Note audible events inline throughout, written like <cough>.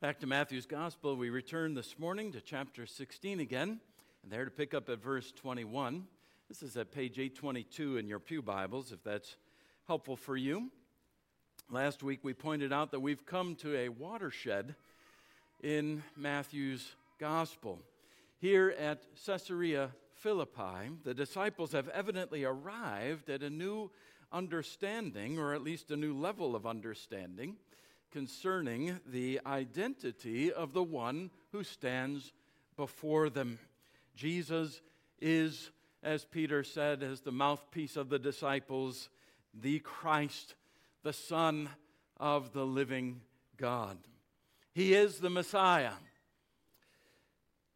Back to Matthew's Gospel, we return this morning to chapter 16 again, and there to pick up at verse 21. This is at page 822 in your Pew Bibles, if that's helpful for you. Last week we pointed out that we've come to a watershed in Matthew's Gospel. Here at Caesarea Philippi, the disciples have evidently arrived at a new understanding, or at least a new level of understanding concerning the identity of the one who stands before them. Jesus is, as Peter said, as the mouthpiece of the disciples, the Christ, the Son of the living God. He is the Messiah.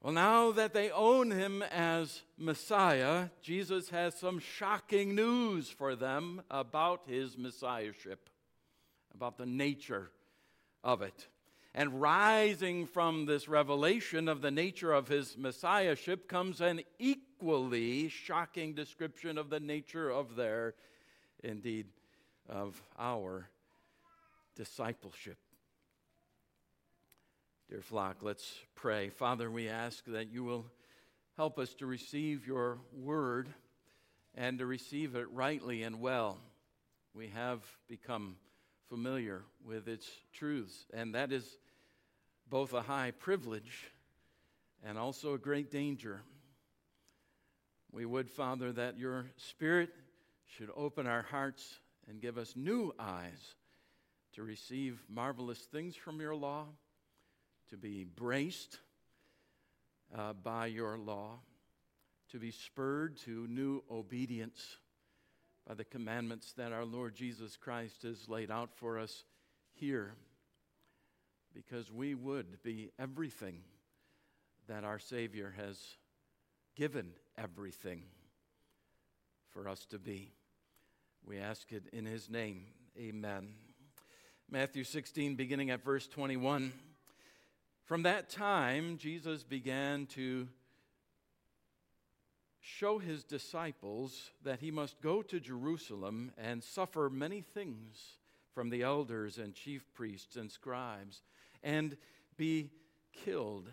Well, now that they own him as Messiah, Jesus has some shocking news for them about his Messiahship, about the nature of it. And rising from this revelation of the nature of his messiahship comes an equally shocking description of the nature of their, indeed, of our discipleship. Dear flock, let's pray. Father, we ask that you will help us to receive your word and to receive it rightly and well. We have become familiar with its truths. And that is both a high privilege and also a great danger. We would, Father, that your Spirit should open our hearts and give us new eyes to receive marvelous things from your law, to be braced uh, by your law, to be spurred to new obedience by the commandments that our Lord Jesus Christ has laid out for us here, because we would be everything that our Savior has given everything for us to be. We ask it in His name. Amen. Matthew 16, beginning at verse 21. From that time, Jesus began to show his disciples that he must go to Jerusalem and suffer many things from the elders and chief priests and scribes and be killed,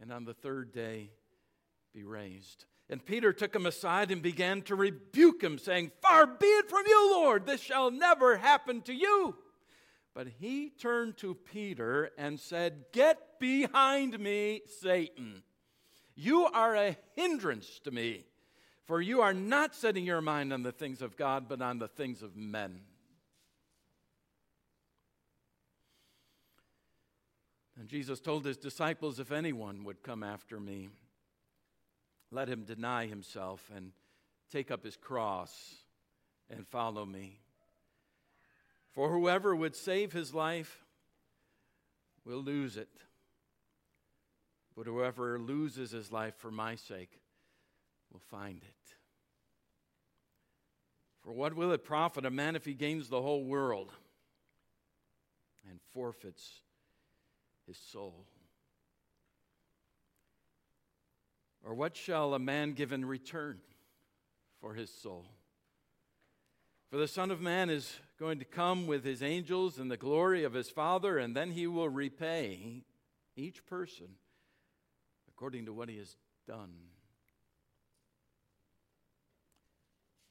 and on the third day be raised. And Peter took him aside and began to rebuke him, saying, Far be it from you, Lord, this shall never happen to you. But he turned to Peter and said, Get behind me, Satan. You are a hindrance to me, for you are not setting your mind on the things of God, but on the things of men. And Jesus told his disciples, If anyone would come after me, let him deny himself and take up his cross and follow me. For whoever would save his life will lose it. But whoever loses his life for my sake will find it. For what will it profit a man if he gains the whole world and forfeits his soul? Or what shall a man give in return for his soul? For the Son of Man is going to come with his angels in the glory of his Father, and then he will repay each person according to what he has done.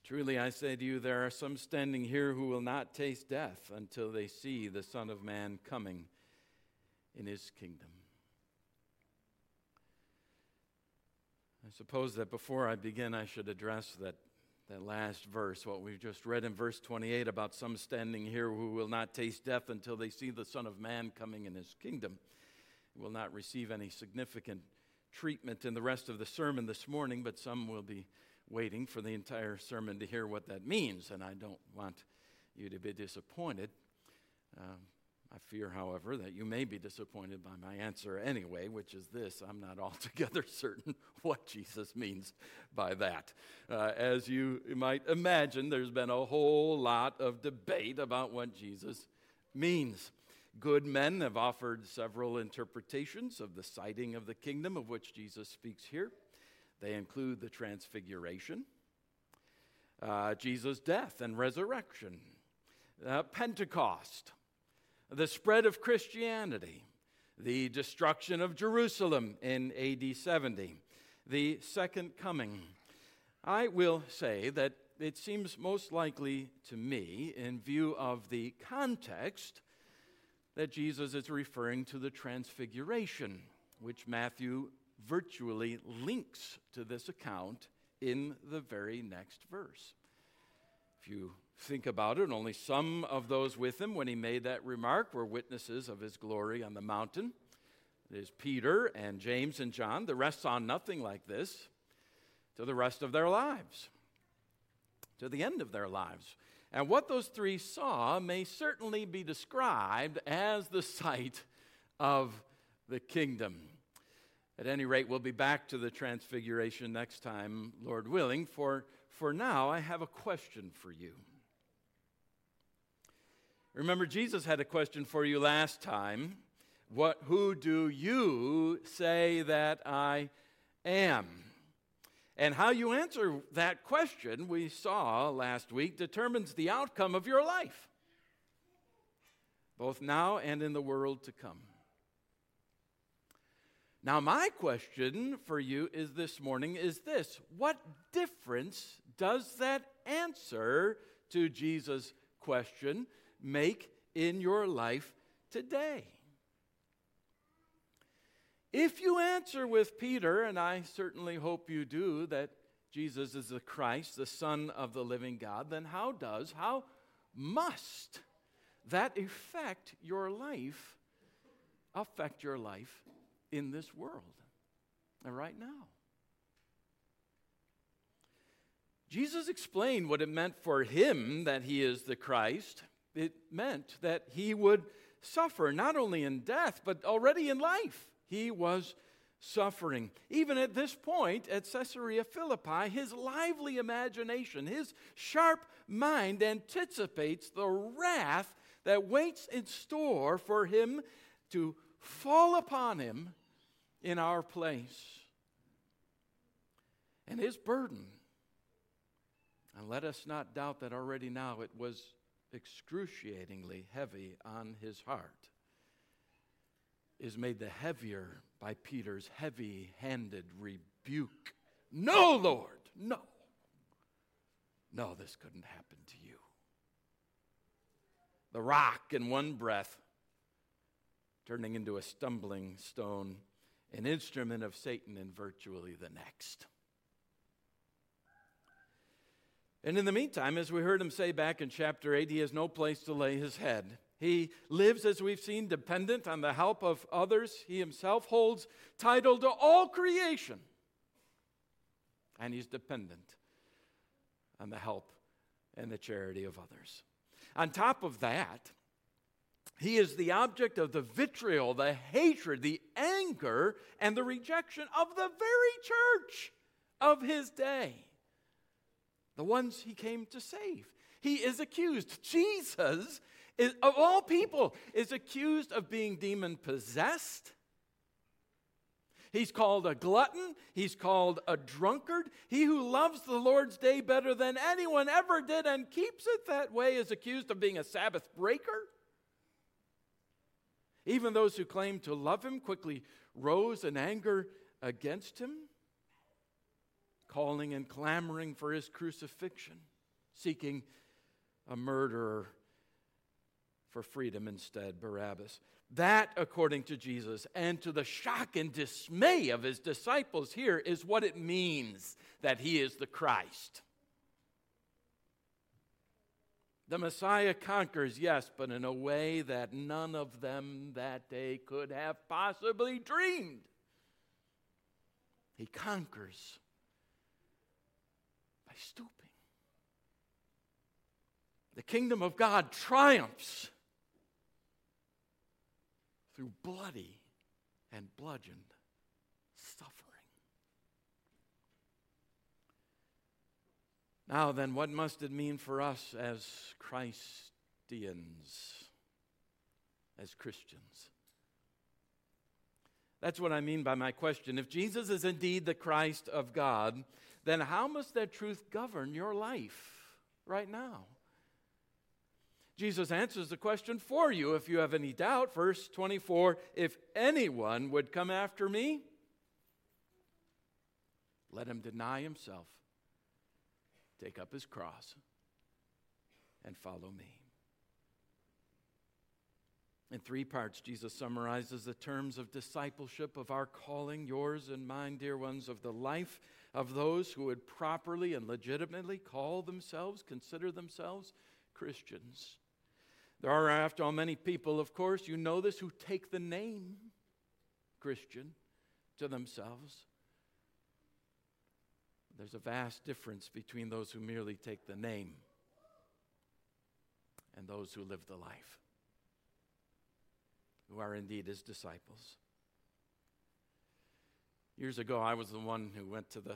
Truly, I say to you, there are some standing here who will not taste death until they see the Son of Man coming in his kingdom. I suppose that before I begin, I should address that, that last verse, what we've just read in verse 28 about some standing here who will not taste death until they see the Son of Man coming in his kingdom, will not receive any significant treatment in the rest of the sermon this morning, but some will be waiting for the entire sermon to hear what that means, and I don't want you to be disappointed. Um, I fear, however, that you may be disappointed by my answer anyway, which is this I'm not <laughs> altogether certain what Jesus means by that. Uh, as you might imagine, there's been a whole lot of debate about what Jesus means. Good men have offered several interpretations of the sighting of the kingdom of which Jesus speaks here. They include the transfiguration, uh, Jesus' death and resurrection, uh, Pentecost, the spread of Christianity, the destruction of Jerusalem in AD 70, the second coming. I will say that it seems most likely to me, in view of the context, that Jesus is referring to the transfiguration, which Matthew virtually links to this account in the very next verse. If you think about it, only some of those with him when he made that remark were witnesses of his glory on the mountain. There's Peter and James and John. The rest saw nothing like this to the rest of their lives, to the end of their lives. And what those three saw may certainly be described as the sight of the kingdom. At any rate, we'll be back to the transfiguration next time, Lord willing. For, for now, I have a question for you. Remember, Jesus had a question for you last time. What, who do you say that I am? And how you answer that question, we saw last week, determines the outcome of your life, both now and in the world to come. Now, my question for you is this morning is this What difference does that answer to Jesus' question make in your life today? If you answer with Peter, and I certainly hope you do, that Jesus is the Christ, the Son of the living God, then how does, how must that affect your life, affect your life in this world and right now? Jesus explained what it meant for him that he is the Christ. It meant that he would suffer not only in death, but already in life he was suffering. Even at this point at Caesarea Philippi, his lively imagination, his sharp mind anticipates the wrath that waits in store for him to fall upon him in our place. And his burden, and let us not doubt that already now it was excruciatingly heavy on his heart is made the heavier by Peter's heavy handed rebuke. No, Lord, no. No, this couldn't happen to you. The rock in one breath turning into a stumbling stone, an instrument of Satan in virtually the next. And in the meantime, as we heard him say back in chapter 8, he has no place to lay his head. He lives, as we've seen, dependent on the help of others. He himself holds title to all creation. And he's dependent on the help and the charity of others. On top of that, he is the object of the vitriol, the hatred, the anger, and the rejection of the very church of his day, the ones he came to save. He is accused. Jesus is, of all people, is accused of being demon possessed. He's called a glutton. He's called a drunkard. He who loves the Lord's day better than anyone ever did and keeps it that way is accused of being a Sabbath breaker. Even those who claim to love him quickly rose in anger against him, calling and clamoring for his crucifixion, seeking a murderer for freedom instead, Barabbas. That, according to Jesus, and to the shock and dismay of his disciples here, is what it means that he is the Christ. The Messiah conquers, yes, but in a way that none of them that day could have possibly dreamed. He conquers by stooping. The kingdom of God triumphs through bloody and bludgeoned suffering. Now, then, what must it mean for us as Christians, as Christians? That's what I mean by my question. If Jesus is indeed the Christ of God, then how must that truth govern your life right now? Jesus answers the question for you if you have any doubt. Verse 24 If anyone would come after me, let him deny himself, take up his cross, and follow me. In three parts, Jesus summarizes the terms of discipleship, of our calling, yours and mine, dear ones, of the life of those who would properly and legitimately call themselves, consider themselves Christians. There are, after all, many people, of course, you know this, who take the name Christian to themselves. There's a vast difference between those who merely take the name and those who live the life, who are indeed his disciples. Years ago, I was the one who went to the,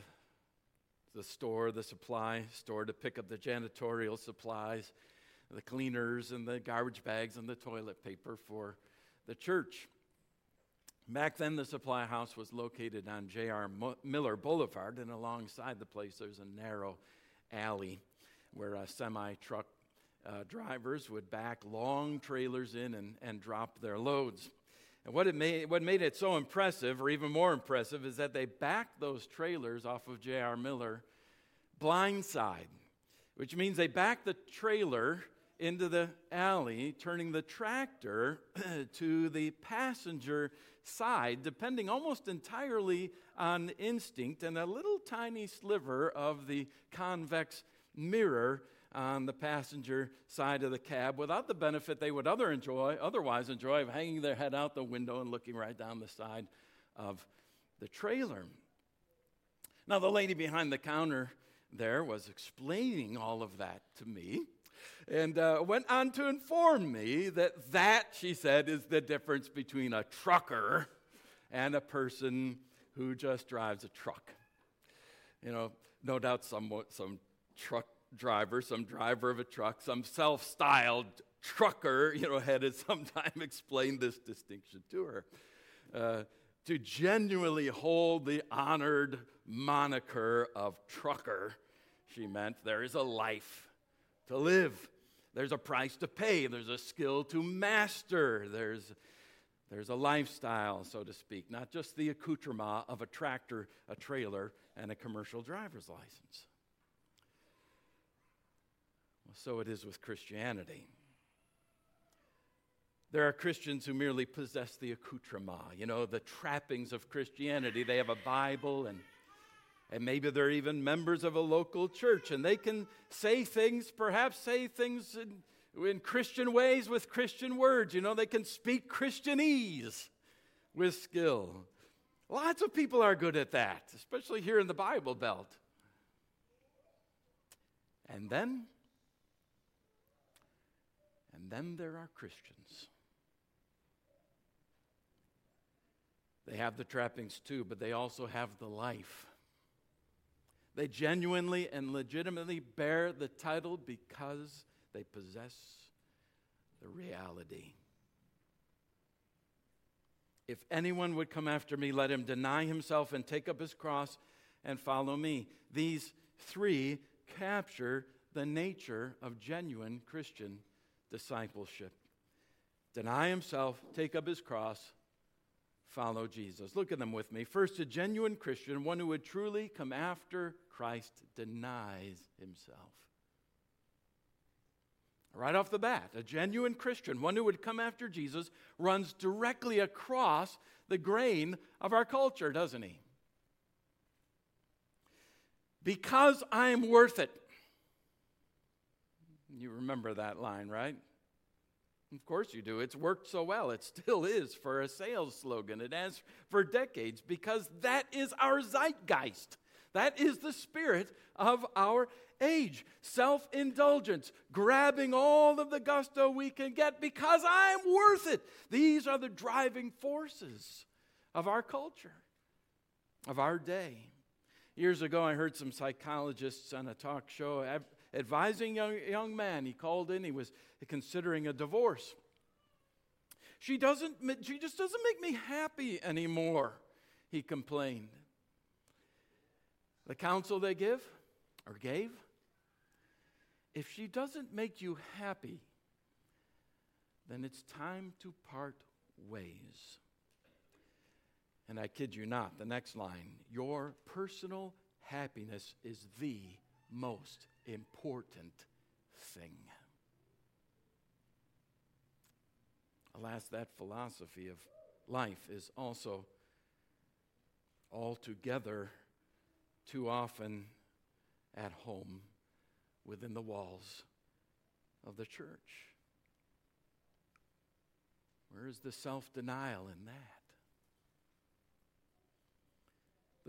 the store, the supply store, to pick up the janitorial supplies, the cleaners, and the garbage bags, and the toilet paper for the church. Back then, the supply house was located on J.R. Miller Boulevard, and alongside the place, there's a narrow alley where a semi truck uh, drivers would back long trailers in and, and drop their loads. And what, it made, what made it so impressive, or even more impressive, is that they backed those trailers off of J.R. Miller blindside, which means they backed the trailer into the alley, turning the tractor <clears throat> to the passenger side, depending almost entirely on instinct and a little tiny sliver of the convex mirror on the passenger side of the cab without the benefit they would other enjoy, otherwise enjoy of hanging their head out the window and looking right down the side of the trailer. Now, the lady behind the counter there was explaining all of that to me and uh, went on to inform me that that, she said, is the difference between a trucker and a person who just drives a truck. You know, no doubt some, some truck driver, some driver of a truck, some self styled trucker, you know, had at <laughs> some time explained this distinction to her. Uh, to genuinely hold the honored moniker of trucker, she meant there is a life to live. There's a price to pay. There's a skill to master. There's, there's a lifestyle, so to speak, not just the accoutrement of a tractor, a trailer, and a commercial driver's license. Well, so it is with Christianity. There are Christians who merely possess the accoutrement, you know, the trappings of Christianity. They have a Bible and and maybe they're even members of a local church, and they can say things, perhaps say things in, in Christian ways with Christian words. You know, they can speak Christianese with skill. Lots of people are good at that, especially here in the Bible Belt. And then, and then there are Christians. They have the trappings too, but they also have the life. They genuinely and legitimately bear the title because they possess the reality. If anyone would come after me, let him deny himself and take up his cross and follow me. These three capture the nature of genuine Christian discipleship. Deny himself, take up his cross, follow Jesus. Look at them with me. First, a genuine Christian, one who would truly come after Christ, denies himself. Right off the bat, a genuine Christian, one who would come after Jesus, runs directly across the grain of our culture, doesn't he? Because I'm worth it. You remember that line, right? Of course you do. It's worked so well. It still is for a sales slogan. It has for decades because that is our zeitgeist. That is the spirit of our age. Self indulgence, grabbing all of the gusto we can get because I'm worth it. These are the driving forces of our culture, of our day. Years ago, I heard some psychologists on a talk show advising young, young man. He called in, he was considering a divorce. She, doesn't, she just doesn't make me happy anymore, he complained. The counsel they give or gave, if she doesn't make you happy, then it's time to part ways. And I kid you not, the next line your personal happiness is the most important thing. Alas, that philosophy of life is also altogether too often at home within the walls of the church. Where is the self denial in that?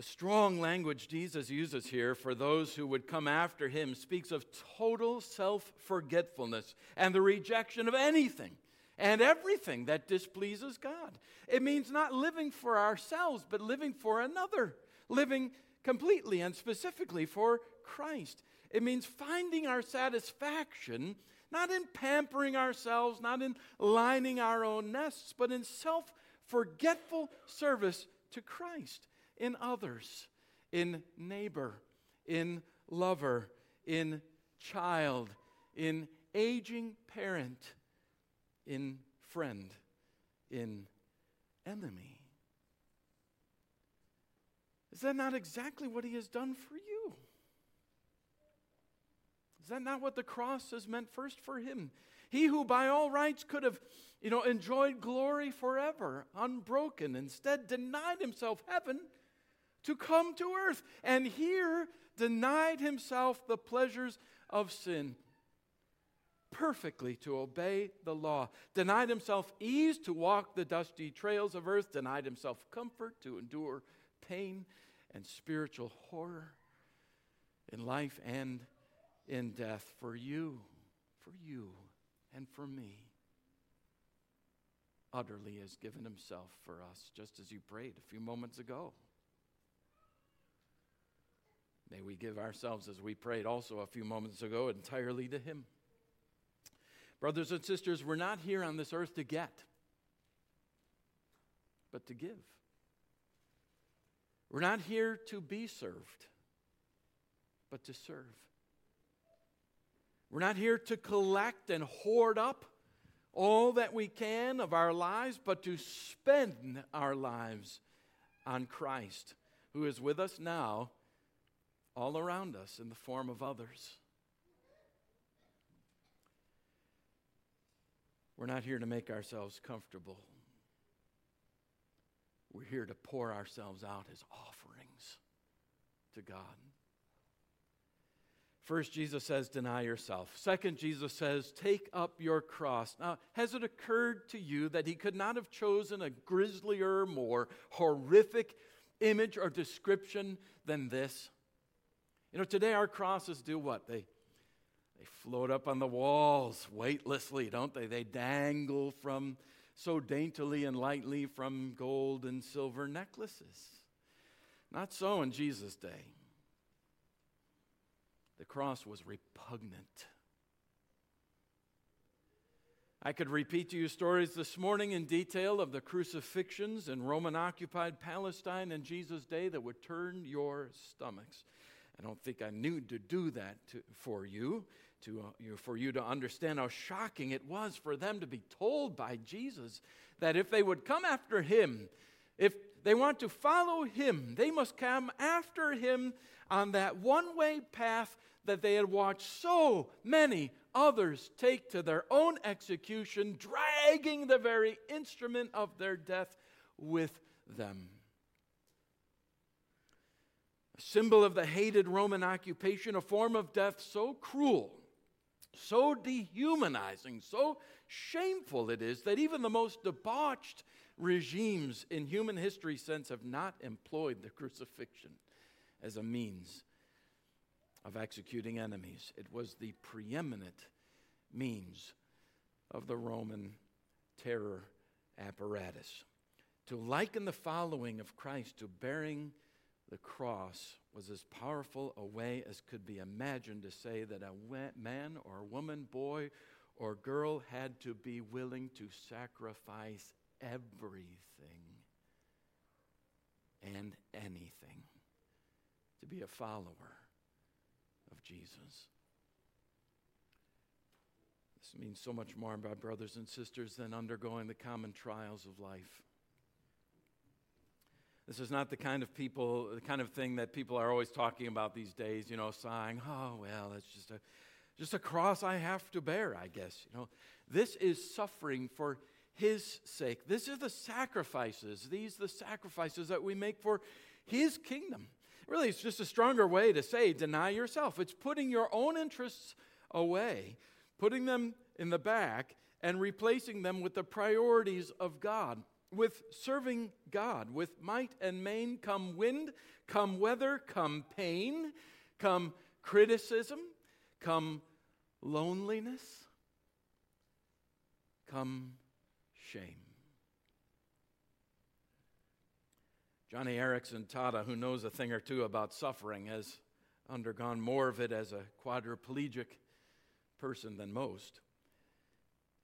The strong language Jesus uses here for those who would come after him speaks of total self forgetfulness and the rejection of anything and everything that displeases God. It means not living for ourselves, but living for another, living completely and specifically for Christ. It means finding our satisfaction not in pampering ourselves, not in lining our own nests, but in self forgetful service to Christ, in others, in neighbor, in lover, in child, in aging parent, in friend, in enemy. Is that not exactly what he has done for you? Is that not what the cross has meant first for him? He who by all rights could have, you know, enjoyed glory forever, unbroken, instead denied himself heaven to come to earth, and here denied himself the pleasures of sin perfectly to obey the law, denied himself ease to walk the dusty trails of earth, denied himself comfort to endure pain and spiritual horror in life and in death for you, for you, and for me. Utterly has given himself for us, just as you prayed a few moments ago. May we give ourselves, as we prayed also a few moments ago, entirely to him. Brothers and sisters, we're not here on this earth to get, but to give. We're not here to be served, but to serve. We're not here to collect and hoard up all that we can of our lives, but to spend our lives on Christ, who is with us now, all around us in the form of others. We're not here to make ourselves comfortable. We're here to pour ourselves out as offerings to God. First, Jesus says, deny yourself. Second, Jesus says, take up your cross. Now, has it occurred to you that he could not have chosen a grislier, more horrific image or description than this? You know, today our crosses do what? They, they float up on the walls weightlessly, don't they? They dangle from so daintily and lightly from gold and silver necklaces. Not so in Jesus' day. The cross was repugnant. I could repeat to you stories this morning in detail of the crucifixions in Roman occupied Palestine in Jesus' day that would turn your stomachs. I don't think I need to do that to, for you, to, uh, you, for you to understand how shocking it was for them to be told by Jesus that if they would come after him, if they want to follow him, they must come after him on that one way path that they had watched so many others take to their own execution, dragging the very instrument of their death with them. Symbol of the hated Roman occupation, a form of death so cruel, so dehumanizing, so shameful it is that even the most debauched regimes in human history since have not employed the crucifixion as a means of executing enemies. It was the preeminent means of the Roman terror apparatus. To liken the following of Christ to bearing the cross was as powerful a way as could be imagined to say that a man or woman, boy or girl had to be willing to sacrifice everything and anything to be a follower of Jesus. This means so much more, my brothers and sisters, than undergoing the common trials of life. This is not the kind of people, the kind of thing that people are always talking about these days, you know, sighing, oh, well, it's just a, just a cross I have to bear, I guess. You know, this is suffering for his sake. These are the sacrifices. These are the sacrifices that we make for his kingdom. Really, it's just a stronger way to say deny yourself. It's putting your own interests away, putting them in the back, and replacing them with the priorities of God with serving God. With might and main come wind, come weather, come pain, come criticism, come loneliness, come shame. Joni Eareckson Tada, who knows a thing or two about suffering, has undergone more of it as a quadriplegic person than most.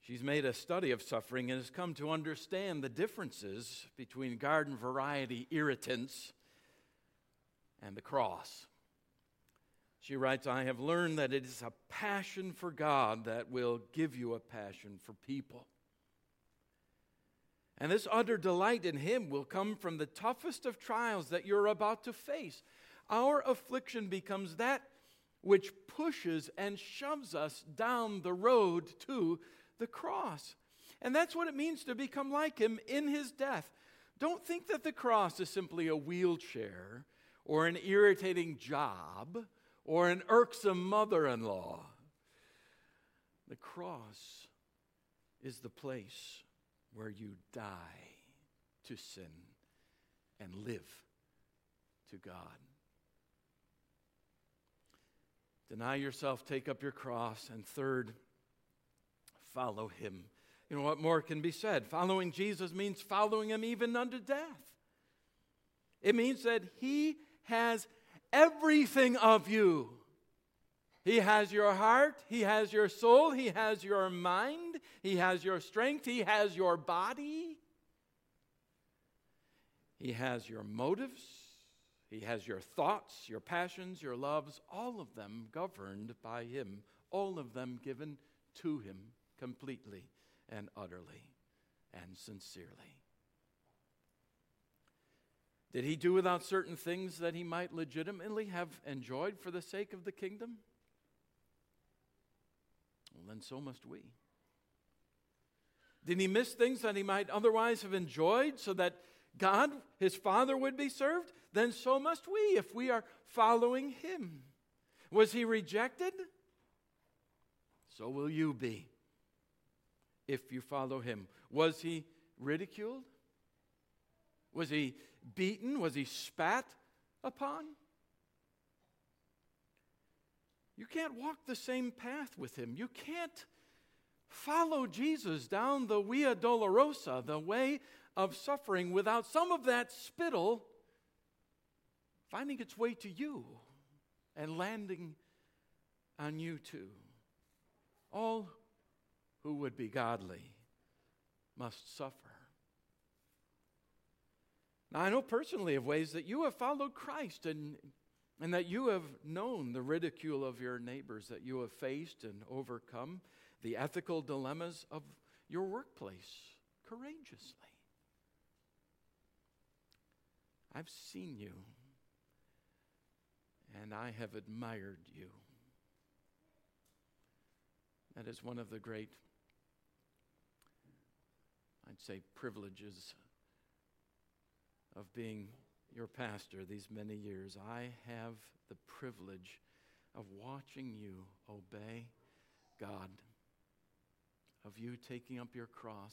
She's made a study of suffering and has come to understand the differences between garden variety irritants and the cross. She writes, I have learned that it is a passion for God that will give you a passion for people. And this utter delight in Him will come from the toughest of trials that you're about to face. Our affliction becomes that which pushes and shoves us down the road to the cross. And that's what it means to become like him in his death. Don't think that the cross is simply a wheelchair or an irritating job or an irksome mother in law. The cross is the place where you die to sin and live to God. Deny yourself, take up your cross, and third, follow him. You know what more can be said? Following Jesus means following him even unto death. It means that he has everything of you. He has your heart, He has your soul, He has your mind, He has your strength, He has your body, He has your motives, He has your thoughts, your passions, your loves, all of them governed by Him, all of them given to Him completely and utterly and sincerely. Did he do without certain things that he might legitimately have enjoyed for the sake of the kingdom? Well, then so must we. Did he miss things that he might otherwise have enjoyed so that God, his Father, would be served? Then so must we if we are following him. Was he rejected? So will you be if you follow him. Was he ridiculed? Was he beaten? Was he spat upon? You can't walk the same path with him. You can't follow Jesus down the Via Dolorosa, the way of suffering, without some of that spittle finding its way to you and landing on you too. All who would be godly must suffer. Now, I know personally of ways that you have followed Christ and, and that you have known the ridicule of your neighbors, that you have faced and overcome the ethical dilemmas of your workplace courageously. I've seen you, and I have admired you. That is one of the great I'd say, privileges of being your pastor these many years. I have the privilege of watching you obey God, of you taking up your cross,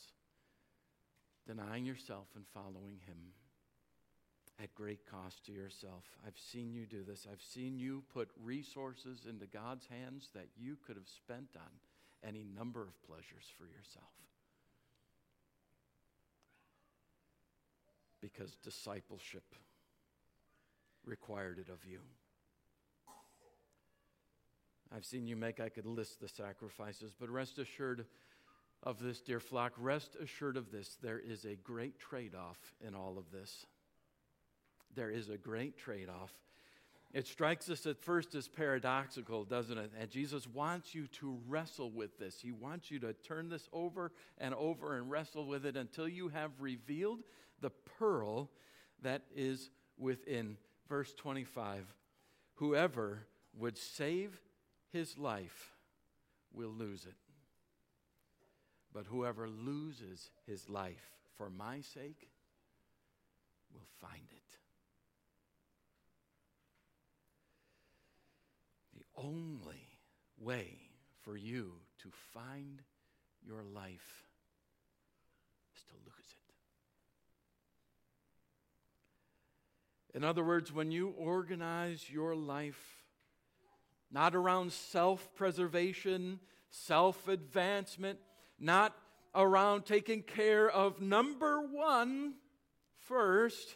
denying yourself, and following Him at great cost to yourself. I've seen you do this. I've seen you put resources into God's hands that you could have spent on any number of pleasures for yourself. Because discipleship required it of you. I've seen you make, I could list the sacrifices, but rest assured of this, dear flock, rest assured of this. There is a great trade off in all of this. There is a great trade off. It strikes us at first as paradoxical, doesn't it? And Jesus wants you to wrestle with this. He wants you to turn this over and over and wrestle with it until you have revealed the pearl that is within. Verse 25 Whoever would save his life will lose it. But whoever loses his life for my sake will find it. The only way for you to find your life is to lose it. In other words, when you organize your life not around self preservation, self advancement, not around taking care of number one first,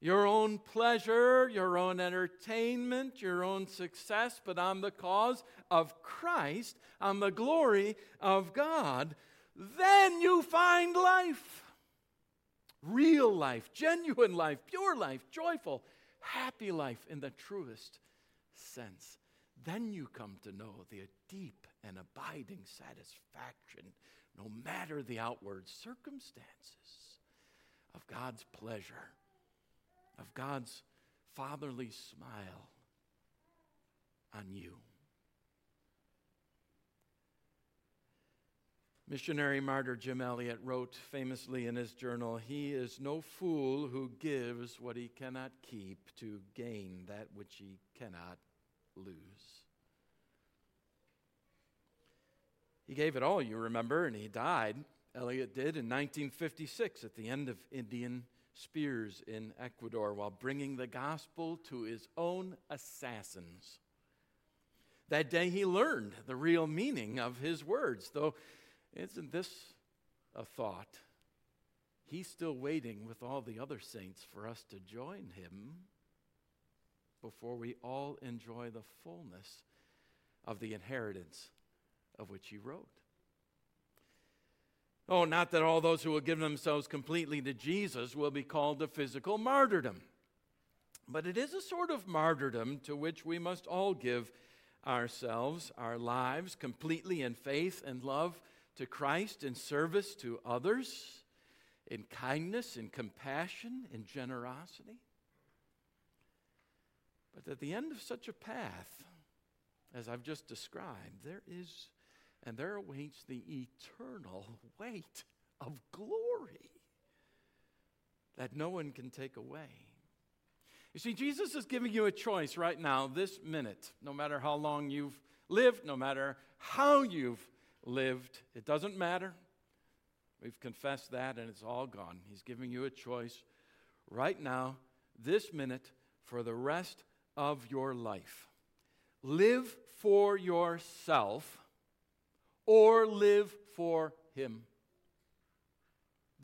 your own pleasure, your own entertainment, your own success, but on the cause of Christ, on the glory of God, then you find life. Real life, genuine life, pure life, joyful, happy life in the truest sense. Then you come to know the deep and abiding satisfaction, no matter the outward circumstances, of God's pleasure of God's fatherly smile on you. Missionary martyr Jim Elliot wrote famously in his journal He is no fool who gives what he cannot keep to gain that which he cannot lose. He gave it all, you remember, and he died. Elliot did in 1956 at the end of Indian spears in Ecuador while bringing the gospel to his own assassins. That day he learned the real meaning of his words, though isn't this a thought? He's still waiting with all the other saints for us to join him before we all enjoy the fullness of the inheritance of which he wrote. Oh, not that all those who will give themselves completely to Jesus will be called to physical martyrdom. But it is a sort of martyrdom to which we must all give ourselves, our lives, completely in faith and love to Christ, in service to others, in kindness, in compassion, in generosity. But at the end of such a path, as I've just described, there is and there awaits the eternal weight of glory that no one can take away. You see, Jesus is giving you a choice right now, this minute, no matter how long you've lived, no matter how you've lived, it doesn't matter. We've confessed that and it's all gone. He's giving you a choice right now, this minute, for the rest of your life. Live for yourself or live for Him.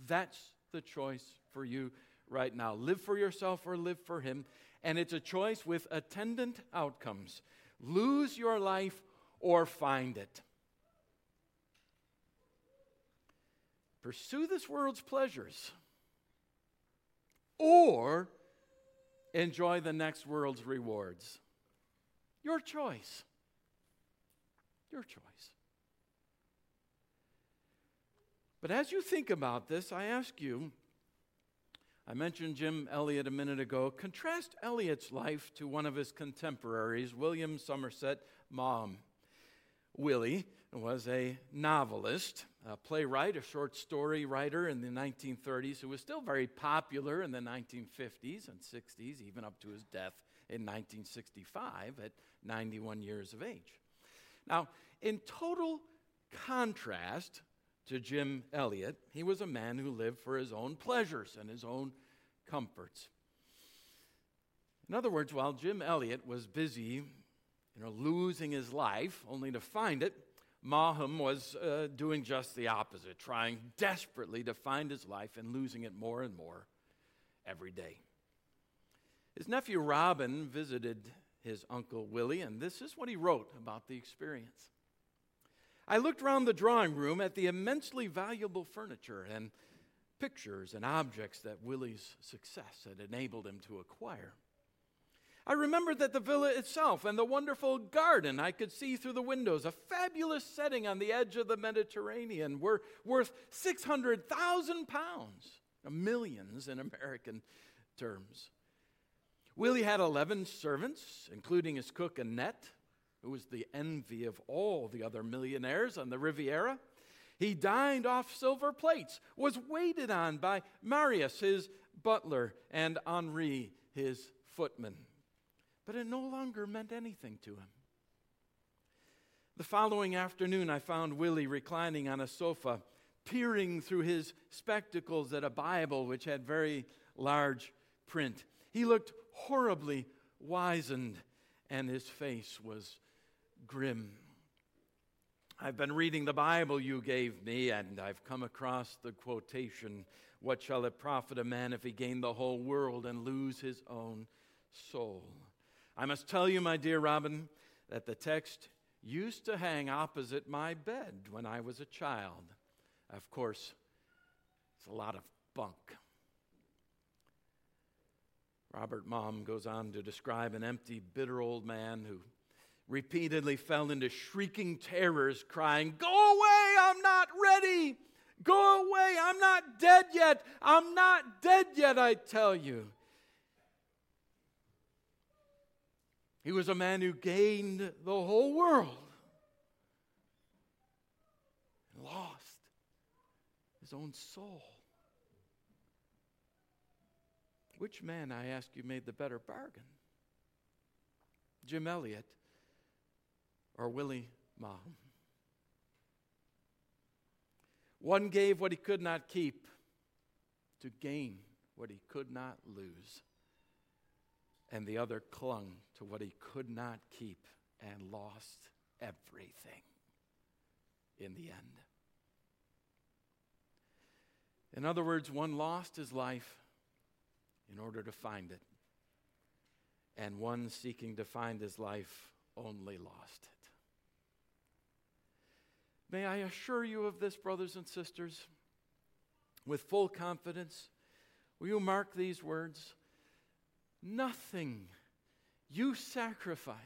That's the choice for you right now. Live for yourself or live for Him. And it's a choice with attendant outcomes lose your life or find it. Pursue this world's pleasures or enjoy the next world's rewards. Your choice. Your choice. But as you think about this, I ask you, I mentioned Jim Elliot a minute ago. Contrast Elliot's life to one of his contemporaries, William Somerset Maugham. Willie was a novelist, a playwright, a short story writer in the 1930s who was still very popular in the 1950s and 60s, even up to his death in 1965 at 91 years of age. Now, in total contrast to Jim Elliot, he was a man who lived for his own pleasures and his own comforts. In other words, while Jim Elliot was busy, you know, losing his life only to find it, Maugham was uh, doing just the opposite, trying desperately to find his life and losing it more and more every day. His nephew Robin visited his uncle Willie, and this is what he wrote about the experience. I looked around the drawing room at the immensely valuable furniture and pictures and objects that Willie's success had enabled him to acquire. I remembered that the villa itself and the wonderful garden I could see through the windows, a fabulous setting on the edge of the Mediterranean, were worth 600,000 pounds, millions in American terms. Willie had 11 servants, including his cook Annette, who was the envy of all the other millionaires on the Riviera. He dined off silver plates, was waited on by Marius, his butler, and Henri, his footman. But it no longer meant anything to him. The following afternoon, I found Willie reclining on a sofa, peering through his spectacles at a Bible which had very large print. He looked horribly wizened, and his face was grim. I've been reading the Bible you gave me, and I've come across the quotation What shall it profit a man if he gain the whole world and lose his own soul? I must tell you, my dear Robin, that the text used to hang opposite my bed when I was a child. Of course, it's a lot of bunk. Robert Maugham goes on to describe an empty, bitter old man who repeatedly fell into shrieking terrors, crying, Go away, I'm not ready! Go away, I'm not dead yet! I'm not dead yet, I tell you. He was a man who gained the whole world and lost his own soul. Which man, I ask you, made the better bargain? Jim Elliot or Willie Maugham? One gave what he could not keep to gain what he could not lose, and the other clung to what he could not keep and lost everything in the end. In other words, one lost his life in order to find it. And one seeking to find his life only lost it. May I assure you of this, brothers and sisters, with full confidence? Will you mark these words? Nothing. You sacrifice,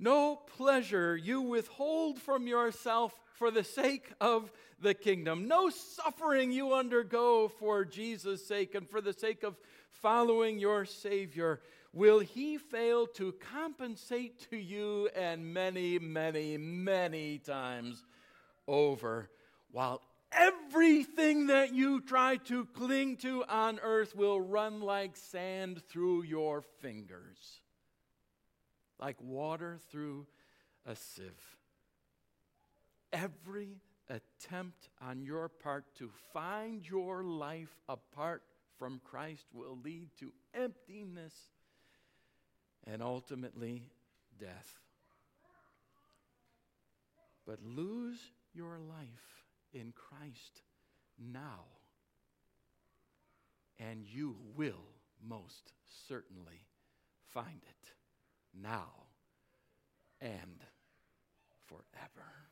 no pleasure you withhold from yourself for the sake of the kingdom. No suffering you undergo for Jesus' sake and for the sake of following your Savior. Will He fail to compensate to you and many, many, many times over, while everything that you try to cling to on earth will run like sand through your fingers, like water through a sieve every attempt on your part to find your life apart from Christ will lead to emptiness and ultimately death. But lose your life in Christ now, and you will most certainly find it now and forever.